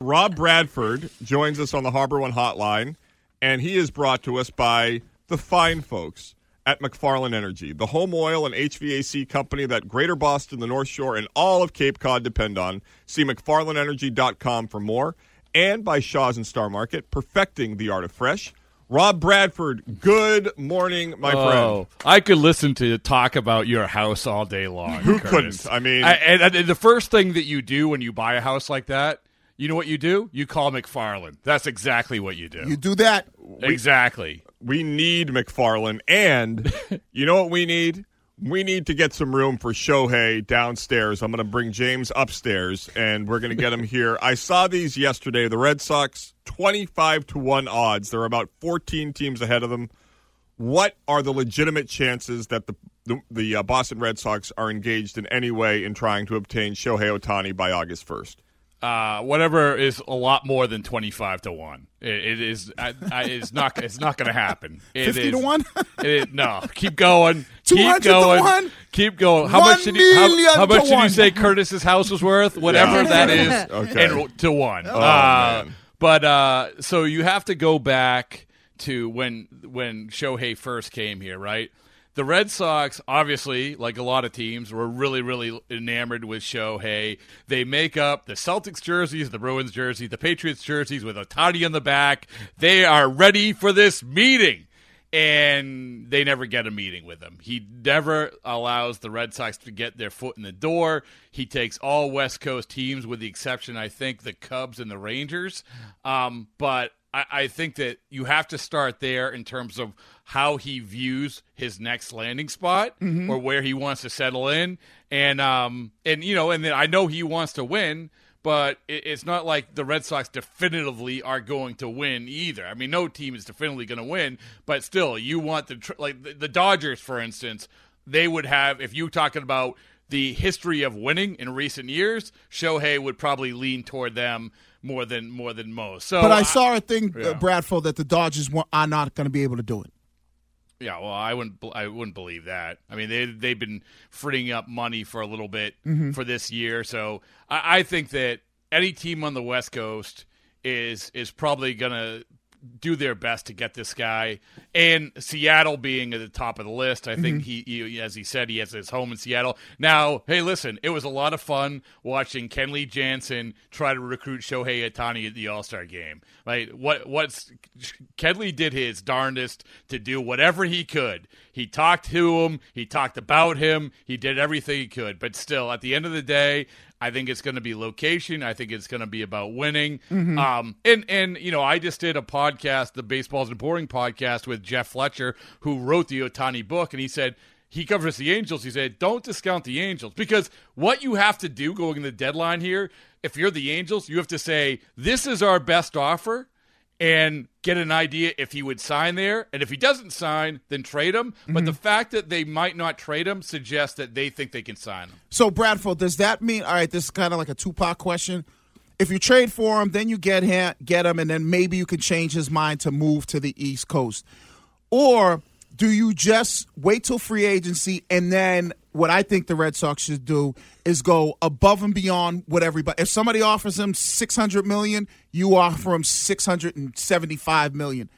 Rob Bradford joins us on the HarborOne Hotline, and he is brought to us by the fine folks at McFarland Energy, the home oil and HVAC company that Greater Boston, the North Shore, and all of Cape Cod depend on. See McFarlandEnergy.com for more, and by Shaw's and Star Market, perfecting the art of fresh. Rob Bradford, good morning, my oh, friend. I could listen to talk about your house all day long. Who Curtis. couldn't? I mean, I, and, and the first thing that you do when you buy a house like that, you know what you do? You call McFarland. That's exactly what you do. You do that. exactly. we need McFarland, and you know what we need? We need to get some room for Shohei downstairs. I'm going to bring James upstairs, and we're going to get him here. I saw these yesterday. The Red Sox, 25 to 1 odds. There are about 14 teams ahead of them. What are the legitimate chances that the the, the uh, Boston Red Sox are engaged in any way in trying to obtain Shohei Ohtani by August 1st? Uh, whatever is a lot more than twenty-five to one. it, it is. I, I, it's not. It's not going to happen. It 50 to one? it- no, keep going. 200 Keep to going. one? Keep going. How One much did you? How, how much did you say Curtis's house was worth? Whatever Yeah. that is, Okay. and to one. Oh, uh, but uh, so you have to go back to when when Shohei first came here, right? The Red Sox, obviously, like a lot of teams, were really, really enamored with Shohei. They make up the Celtics jerseys, the Bruins jerseys, the Patriots jerseys with Ohtani on the back. They are ready for this meeting and they never get a meeting with him. He never allows the Red Sox to get their foot in the door. He takes all West Coast teams, with the exception, I think, the Cubs and the Rangers. Um, but I, I think that you have to start there in terms of how he views his next landing spot or where he wants to settle in, and um, and you know, and then I know he wants to win but it- it's not like the Red Sox definitively are going to win either. I mean, no team is definitively going to win, but still, you want the tr- like the, the Dodgers, for instance, they would have if you talking about the history of winning in recent years, Shohei would probably lean toward them more than more than most. So, But I saw a thing, Yeah. uh, Bradford, that the Dodgers are not going to be able to do it. Yeah, well, I wouldn't. I wouldn't believe that. I mean, they they've been freeing up money for a little bit for this year, so I, I think that any team on the West Coast is is probably gonna do their best to get this guy. And Seattle being at the top of the list, I think mhm. he, he, as he said, he has his home in Seattle. Now, hey, listen, it was a lot of fun watching Kenley Jansen try to recruit Shohei Ohtani at the All Star game. Like, what what's Kenley did his darndest to do whatever he could. He talked to him, he talked about him, he did everything he could. But still, at the end of the day, I think it's going to be location. I think it's going to be about winning. Um, and and you know, I just did a podcast, the Baseball Isn't Boring podcast, with Jeff Fletcher, who wrote the Ohtani book, and he said he covers the Angels. He said, don't discount the Angels because what you have to do going in the deadline here, if you're the Angels, you have to say this is our best offer and get an idea if he would sign there. And if he doesn't sign, then trade him. But mm-hmm. the fact that they might not trade him suggests that they think they can sign him. So, Bradford, does that mean, all right, this is kind of like a two part question. If you trade for him, then you get him, get him, and then maybe you can change his mind to move to the East Coast. Or do you just wait till free agency and then what I think the Red Sox should do is go above and beyond what everybody. If somebody offers him six hundred million, you offer him six hundred and seventy-five million.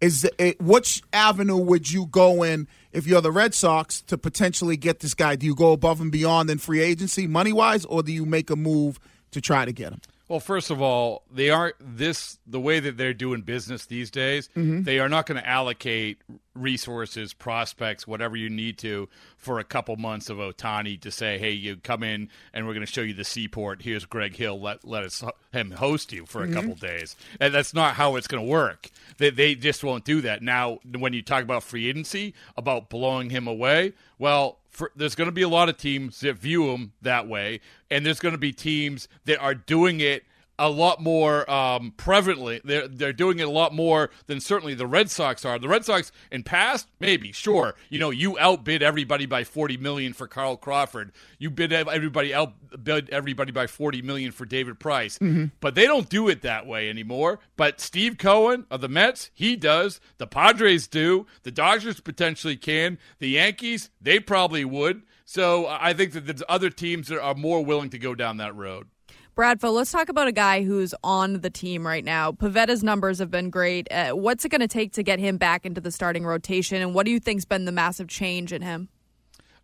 Is it, eh, which avenue would you go in if you're the Red Sox to potentially get this guy? Do you go above and beyond in free agency money wise, or do you make a move to try to get him? Well, first of all, they aren't this the way that they're doing business these days. Mm-hmm. They are not going to allocate resources, prospects, whatever you need to for a couple months of Ohtani to say, "Hey, you come in and we're going to show you the seaport. Here's Greg Hill. Let let us him host you for a couple mm-hmm. days." And that's not how it's going to work. They they just won't do that. Now, when you talk about free agency, about blowing him away, well, for, there's going to be a lot of teams that view him that way, and there's going to be teams that are doing it a lot more um, prevalently. They're they're doing it a lot more than certainly the Red Sox are. The Red Sox in past, maybe sure, you know, you outbid everybody by forty million for Carl Crawford. You bid ev- everybody outbid everybody by forty million for David Price. But they don't do it that way anymore. But Steve Cohen of the Mets, he does. The Padres do. The Dodgers potentially can. The Yankees, they probably would. So I think that there's other teams that are more willing to go down that road. Bradfo, let's talk about a guy who's on the team right now. Pivetta's numbers have been great. Uh, what's it going to take to get him back into the starting rotation, and what do you think's been the massive change in him?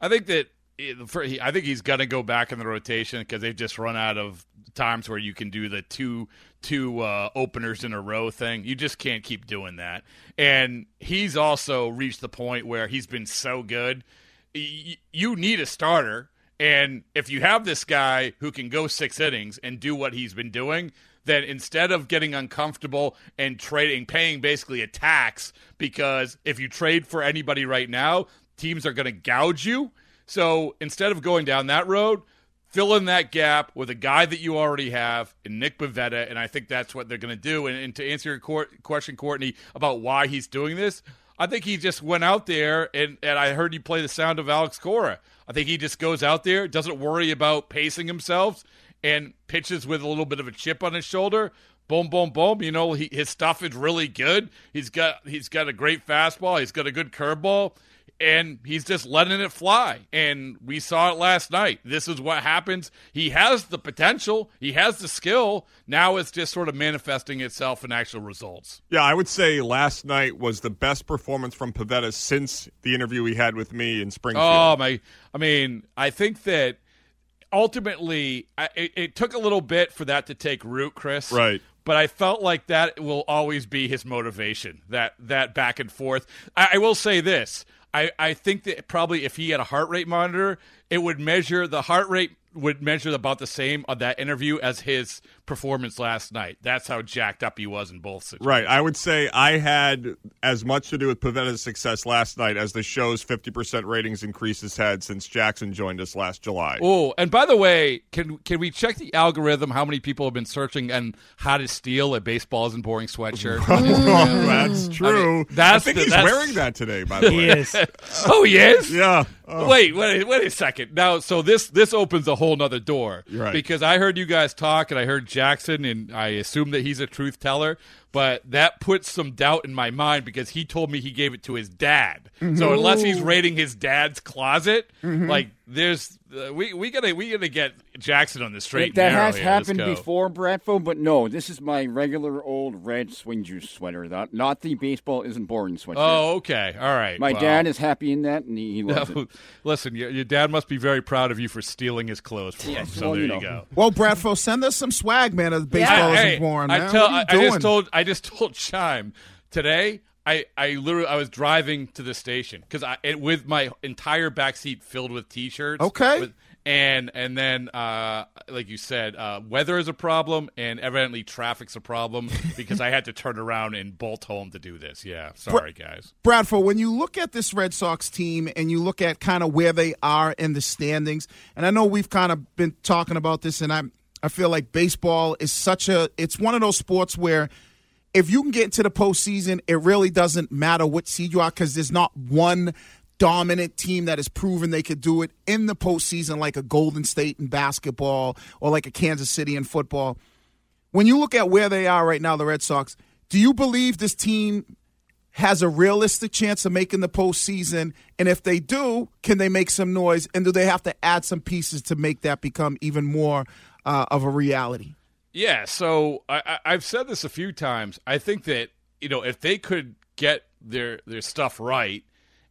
I think that I think he's going to go back in the rotation because they've just run out of times where you can do the two two uh, openers in a row thing. You just can't keep doing that. And he's also reached the point where he's been so good. You need a starter, and if you have this guy who can go six innings and do what he's been doing, then instead of getting uncomfortable and trading, paying basically a tax, because if you trade for anybody right now, teams are going to gouge you. So instead of going down that road, fill in that gap with a guy that you already have in Nick Pivetta, and I think that's what they're going to do. And, and, to answer your question, Courtney, about why he's doing this, I think he just went out there, and, and I heard you play the sound of Alex Cora. I think he just goes out there, doesn't worry about pacing himself, and pitches with a little bit of a chip on his shoulder. Boom, boom, boom. You know, he, his stuff is really good. He's got he's got a great fastball. He's got a good curveball and he's just letting it fly. And we saw it last night. This is what happens. He has the potential, he has the skill. Now it's just sort of manifesting itself in actual results. Yeah, I would say last night was the best performance from Pivetta since the interview he had with me in Springfield. Oh my! I mean, I think that ultimately it, it took a little bit for that to take root, Chris. Right but I felt like that will always be his motivation. That that back and forth. I, I, will say this: I, I think that probably if he had a heart rate monitor, it would measure the heart rate would measure about the same on that interview as his performance last night. That's how jacked up he was in both situations. Right. I would say I had as much to do with Pivetta's success last night as the show's 50% ratings increase has had since Jackson joined us last July. Oh, and by the way, can can we check the algorithm how many people have been searching and how to steal a baseballs isn't boring sweatshirt? oh, that's true. I, mean, that's I think the, he's that's... wearing that today, by the way. He is. oh, he is? Yeah. Oh. Wait, wait, wait a second. Now, so this this opens a whole nother door. Right. because I heard you guys talk, and I heard Jackson, and I assume that he's a truth teller but that puts some doubt in my mind because he told me he gave it to his dad. Mm-hmm. So unless he's raiding his dad's closet, mm-hmm. like there's uh, we we gotta we gotta get Jackson on the straight. That has happened before, Bradfo, but no, this is my regular old red swing juice sweater, not not the baseball isn't boring sweater. Oh, okay, all right. My dad is happy in that, and he, he loves no, it. Listen, your, your, dad must be very proud of you for stealing his clothes for yes, him. So well, there you, know. go. Well, Bradfo, send us some swag, man. As baseball yeah. isn't hey, boring. I, tell, I, I just told I just told Chime today. I, I literally I was driving to the station because I it, with my entire back seat filled with T-shirts. Okay. With, and and then uh, like you said, uh, weather is a problem, and evidently traffic's a problem because I had to turn around and bolt home to do this. Yeah, sorry guys. Bradford, when you look at this Red Sox team and you look at kind of where they are in the standings, and I know we've kind of been talking about this, and I'm I feel like baseball is such a it's one of those sports where if you can get into the postseason, it really doesn't matter what seed you are because there's not one dominant team that has proven they could do it in the postseason, like a Golden State in basketball or like a Kansas City in football. When you look at where they are right now, the Red Sox, do you believe this team has a realistic chance of making the postseason? And if they do, can they make some noise? And do they have to add some pieces to make that become even more uh, of a reality? Yeah, so I, have said this a few times. I think that you know if they could get their their stuff right,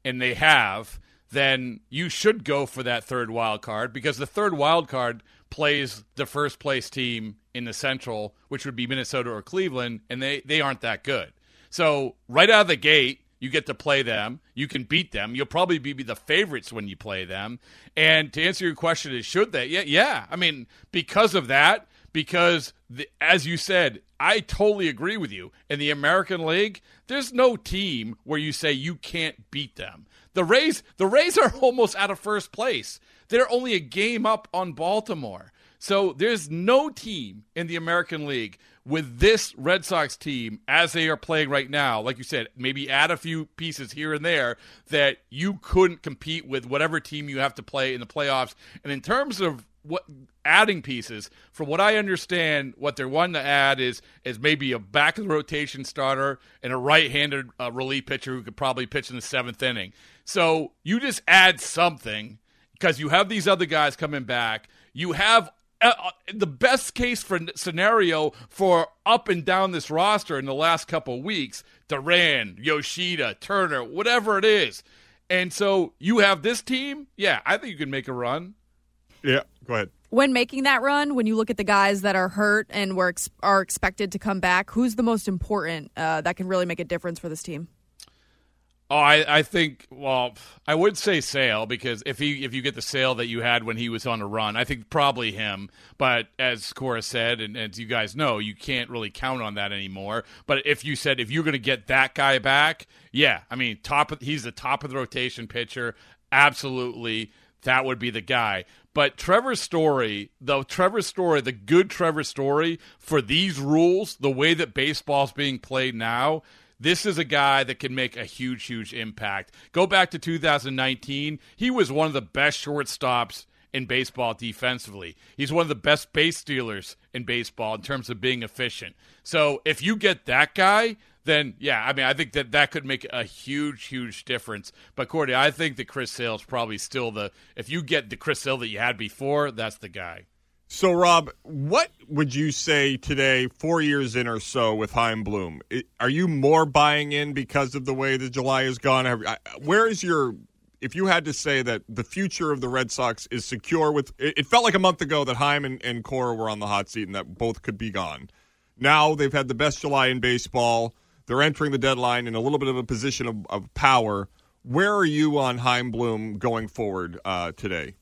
and they have, then you should go for that third wild card because the third wild card plays the first place team in the Central, which would be Minnesota or Cleveland, and they they aren't that good. So right out of the gate, you get to play them. You can beat them. You'll probably be the favorites when you play them. And to answer your question, is should they? Yeah, yeah. I mean, because of that because, the, as you said, I totally agree with you. In the American League, there's no team where you say you can't beat them. The Rays, the Rays are almost out of first place. They're only a game up on Baltimore. So there's no team in the American League with this Red Sox team as they are playing right now, like you said, maybe add a few pieces here and there that you couldn't compete with whatever team you have to play in the playoffs. And in terms of what adding pieces. From what I understand, what they're wanting to add is is maybe a back of the rotation starter and a right-handed uh, relief pitcher who could probably pitch in the seventh inning. So you just add something because you have these other guys coming back. You have uh, uh, the best case for scenario for up and down this roster in the last couple weeks, Duran, Yoshida, Turner, whatever it is. And so you have this team. Yeah, I think you can make a run. Yeah, go ahead. When making that run, when you look at the guys that are hurt and were ex- are expected to come back, who's the most important uh, that can really make a difference for this team? Oh, I, I think well, I would say Sale because if he if you get the Sale that you had when he was on a run, I think probably him. But as Cora said, and as you guys know, you can't really count on that anymore. But if you said if you're going to get that guy back, yeah, I mean, top of, he's the top of the rotation pitcher, absolutely. That would be the guy. But Trevor Story, the Trevor Story, the good Trevor Story for these rules, the way that baseball's being played now, this is a guy that can make a huge, huge impact. Go back to 2019. He was one of the best shortstops in baseball defensively. He's one of the best base stealers in baseball in terms of being efficient. So if you get that guy, then yeah, I mean, I think that that could make a huge, huge difference. But Cordy, I think that Chris Sale's probably still the. If you get the Chris Sale that you had before, that's the guy. So, Rob, what would you say today, four years in or so with Chaim Bloom? Are you more buying in because of the way that July has gone? Where is your, if you had to say that the future of the Red Sox is secure with, it felt like a month ago that Chaim and, and Cora were on the hot seat and that both could be gone. Now they've had the best July in baseball. They're entering the deadline in a little bit of a position of, of power. Where are you on Chaim Bloom going forward uh, today?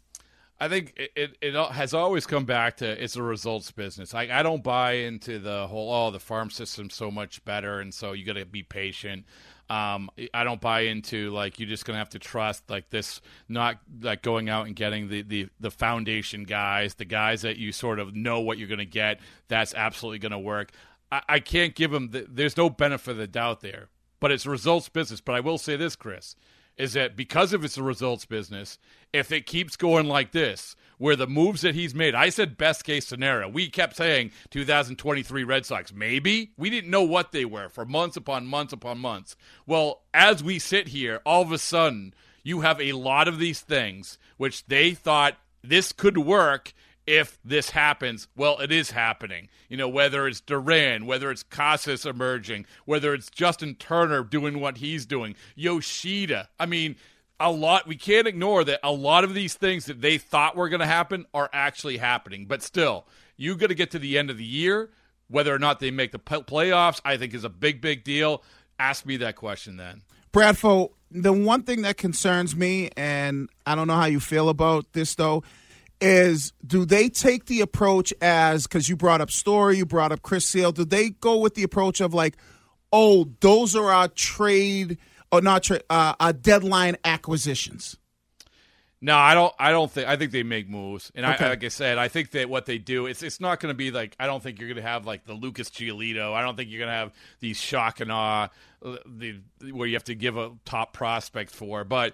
I think it, it, it, has always come back to it's a results business. I, I don't buy into the whole oh the farm system's so much better and so you got to be patient. Um, I don't buy into like you're just gonna have to trust like this, not like going out and getting the, the the foundation guys, the guys that you sort of know what you're gonna get. That's absolutely gonna work. I, I can't give them. The, there's no benefit of the doubt there, but it's results business. But I will say this, Chris is that because of its a results business, if it keeps going like this, where the moves that he's made, I said best case scenario. We kept saying 2023 Red Sox. Maybe we didn't know what they were for months upon months upon months. Well, as we sit here, all of a sudden, you have a lot of these things which they thought this could work if this happens, well, it is happening. You know, whether it's Duran, whether it's Casas emerging, whether it's Justin Turner doing what he's doing, Yoshida. I mean, a lot. We can't ignore that a lot of these things that they thought were going to happen are actually happening. But still, you got to get to the end of the year. Whether or not they make the playoffs, I think is a big, big deal. Ask me that question then. Bradfo, the one thing that concerns me, and I don't know how you feel about this though is do they take the approach as because you brought up story you brought up chris sale do they go with the approach of like oh those are our trade or not trade uh, our deadline acquisitions no, I don't. I don't think. I think they make moves, and okay. I, like I said, I think that what they do, it's it's not going to be like. I don't think you're going to have like the Lucas Giolito. I don't think you're going to have these shock and awe, uh, the where you have to give a top prospect for. But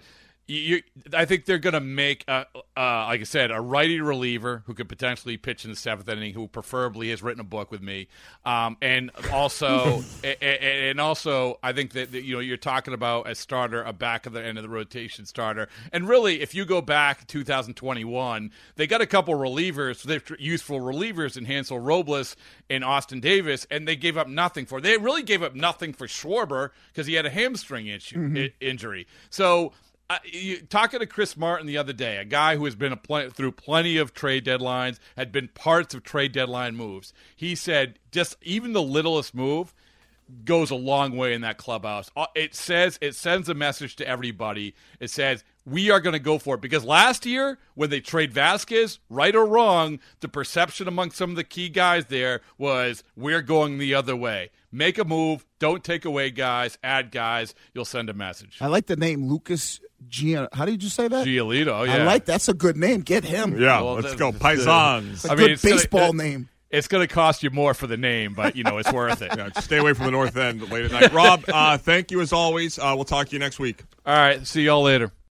you, I think they're going to make, a, uh, like I said, a righty reliever who could potentially pitch in the seventh inning, who preferably has written a book with me, um, and also, and, and, also, I think that, that, you know you're talking about a starter, a back of the end of the rotation starter, and really, if you go back 2021, they got a couple relievers, useful relievers in Hansel Robles and Austin Davis, and they gave up nothing for. They really gave up nothing for Schwarber because he had a hamstring issue, mm-hmm. I- injury. So you, talking to Chris Martin the other day, a guy who has been pl- through plenty of trade deadlines, had been parts of trade deadline moves. He said just even the littlest move goes a long way in that clubhouse. Uh, it says it sends a message to everybody. It says we are going to go for it because last year when they trade Vázquez, right or wrong, the perception among some of the key guys there was we're going the other way. Make a move, don't take away guys, add guys, you'll send a message. I like the name Lucas Gian. How did you say that? Giolito. Yeah. I like that's a good name. Get him. Yeah, well, let's the, go. Paisans. I mean, good baseball gonna, name. It's going to cost you more for the name, but you know it's worth it. Yeah, stay away from the North End late at night. Rob, uh, thank you as always. Uh, we'll talk to you next week. All right. See y'all later.